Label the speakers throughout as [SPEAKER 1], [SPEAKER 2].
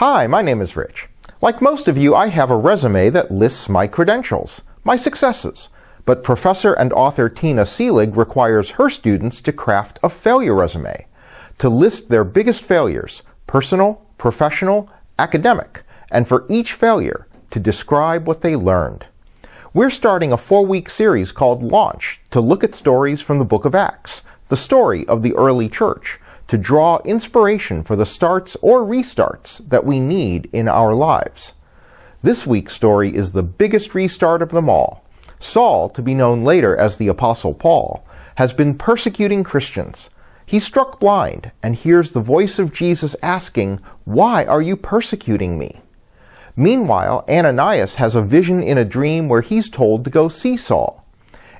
[SPEAKER 1] Hi, my name is Rich. Like most of you, I have a resume that lists my credentials, my successes. But professor and author Tina Seelig requires her students to craft a failure resume, to list their biggest failures, personal, professional, academic, and for each failure, to describe what they learned. We're starting a four-week series called Launch to look at stories from the book of Acts, the story of the early church, to draw inspiration for the starts or restarts that we need in our lives. This week's story is the biggest restart of them all. Saul, to be known later as the Apostle Paul, has been persecuting Christians. He's struck blind and hears the voice of Jesus asking, Why are you persecuting me? Meanwhile, Ananias has a vision in a dream where he's told to go see Saul.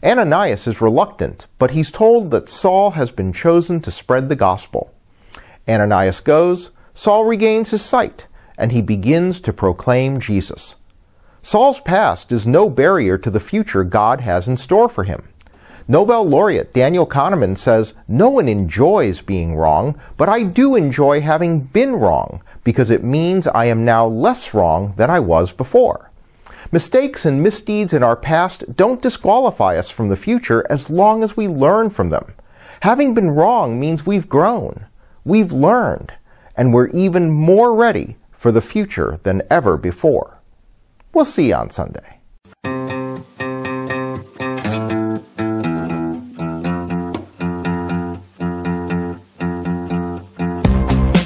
[SPEAKER 1] Ananias is reluctant, but he's told that Saul has been chosen to spread the gospel. Ananias goes, Saul regains his sight, and he begins to proclaim Jesus. Saul's past is no barrier to the future God has in store for him. Nobel laureate Daniel Kahneman says, No one enjoys being wrong, but I do enjoy having been wrong because it means I am now less wrong than I was before. Mistakes and misdeeds in our past don't disqualify us from the future as long as we learn from them. Having been wrong means we've grown, we've learned, and we're even more ready for the future than ever before. We'll see you on Sunday.